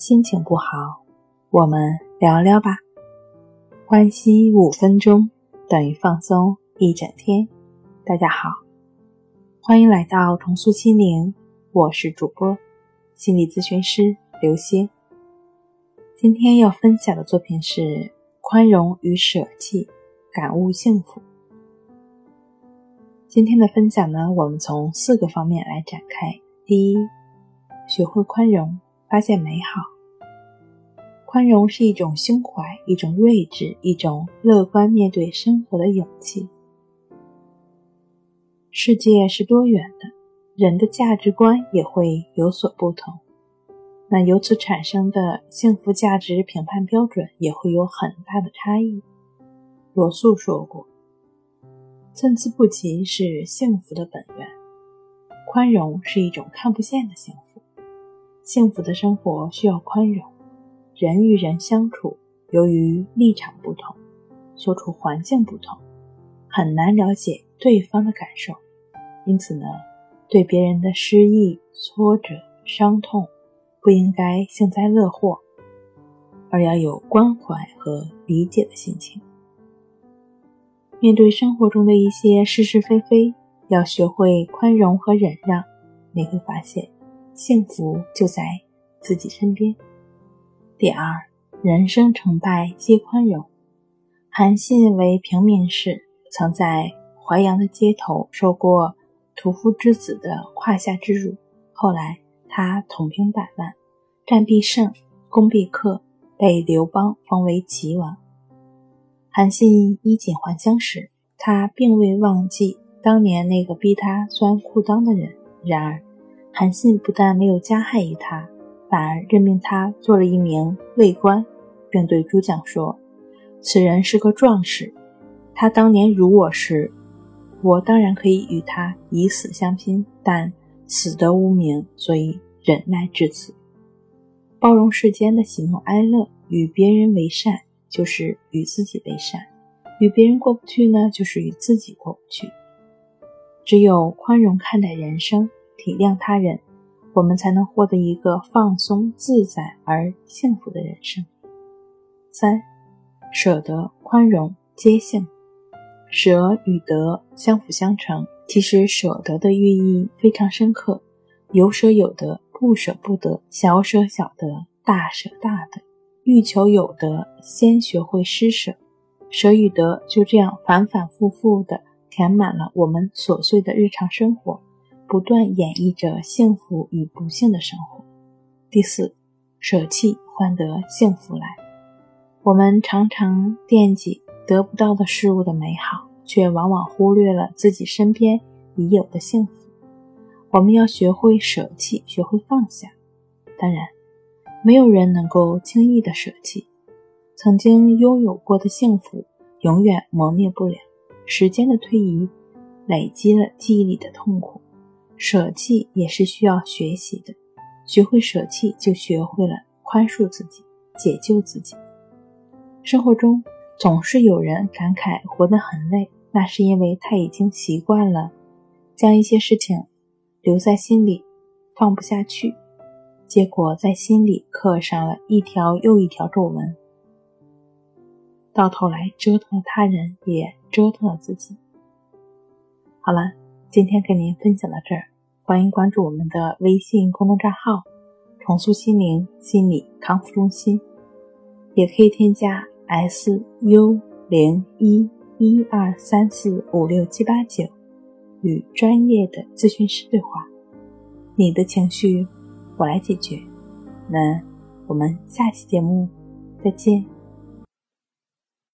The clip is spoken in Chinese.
心情不好，我们聊聊吧。欢喜五分钟等于放松一整天。大家好，欢迎来到重塑心灵，我是主播心理咨询师刘星。今天要分享的作品是宽容与舍弃，感悟幸福。今天的分享呢，我们从四个方面来展开。第一，学会宽容，发现美好。宽容是一种胸怀，一种睿智，一种乐观面对生活的勇气。世界是多元的，人的价值观也会有所不同，那由此产生的幸福价值评判标准也会有很大的差异。罗素说过。参差不齐是幸福的本源，宽容是一种看不见的幸福。幸福的生活需要宽容。人与人相处，由于立场不同，所处环境不同，很难了解对方的感受。因此呢，对别人的失意、挫折、伤痛，不应该幸灾乐祸，而要有关怀和理解的心情。面对生活中的一些是是非非，要学会宽容和忍让，你会发现幸福就在自己身边。第二，人生成败皆宽容。韩信为平民士，曾在淮阳的街头受过屠夫之子的胯下之辱。后来他统兵百万，战必胜，攻必克，被刘邦封为齐王。韩信衣锦还乡时，他并未忘记当年那个逼他钻裤裆的人。然而，韩信不但没有加害于他，反而任命他做了一名尉官，并对诸将说：“此人是个壮士，他当年辱我时，我当然可以与他以死相拼，但死得无名，所以忍耐至此。包容世间的喜怒哀乐，与别人为善。”就是与自己为善，与别人过不去呢，就是与自己过不去。只有宽容看待人生，体谅他人，我们才能获得一个放松自在而幸福的人生。三，舍得宽容皆幸，舍与得相辅相成。其实舍得的寓意非常深刻，有舍有得，不舍不得，小舍小得，大舍大得。欲求有得，先学会施舍。舍与得就这样反反复复地填满了我们琐碎的日常生活，不断演绎着幸福与不幸的生活。第四，舍弃换得幸福来。我们常常惦记得不到的事物的美好，却往往忽略了自己身边已有的幸福。我们要学会舍弃，学会放下。当然。没有人能够轻易的舍弃曾经拥有过的幸福，永远磨灭不了。时间的推移，累积了记忆里的痛苦。舍弃也是需要学习的，学会舍弃，就学会了宽恕自己，解救自己。生活中总是有人感慨活得很累，那是因为他已经习惯了将一些事情留在心里，放不下去。结果在心里刻上了一条又一条皱纹，到头来折腾了他人，也折腾了自己。好了，今天跟您分享到这儿，欢迎关注我们的微信公众账号“重塑心灵心理康复中心”，也可以添加 “s u 零一一二三四五六七八九”与专业的咨询师对话。你的情绪。我来解决，那我们下期节目再见。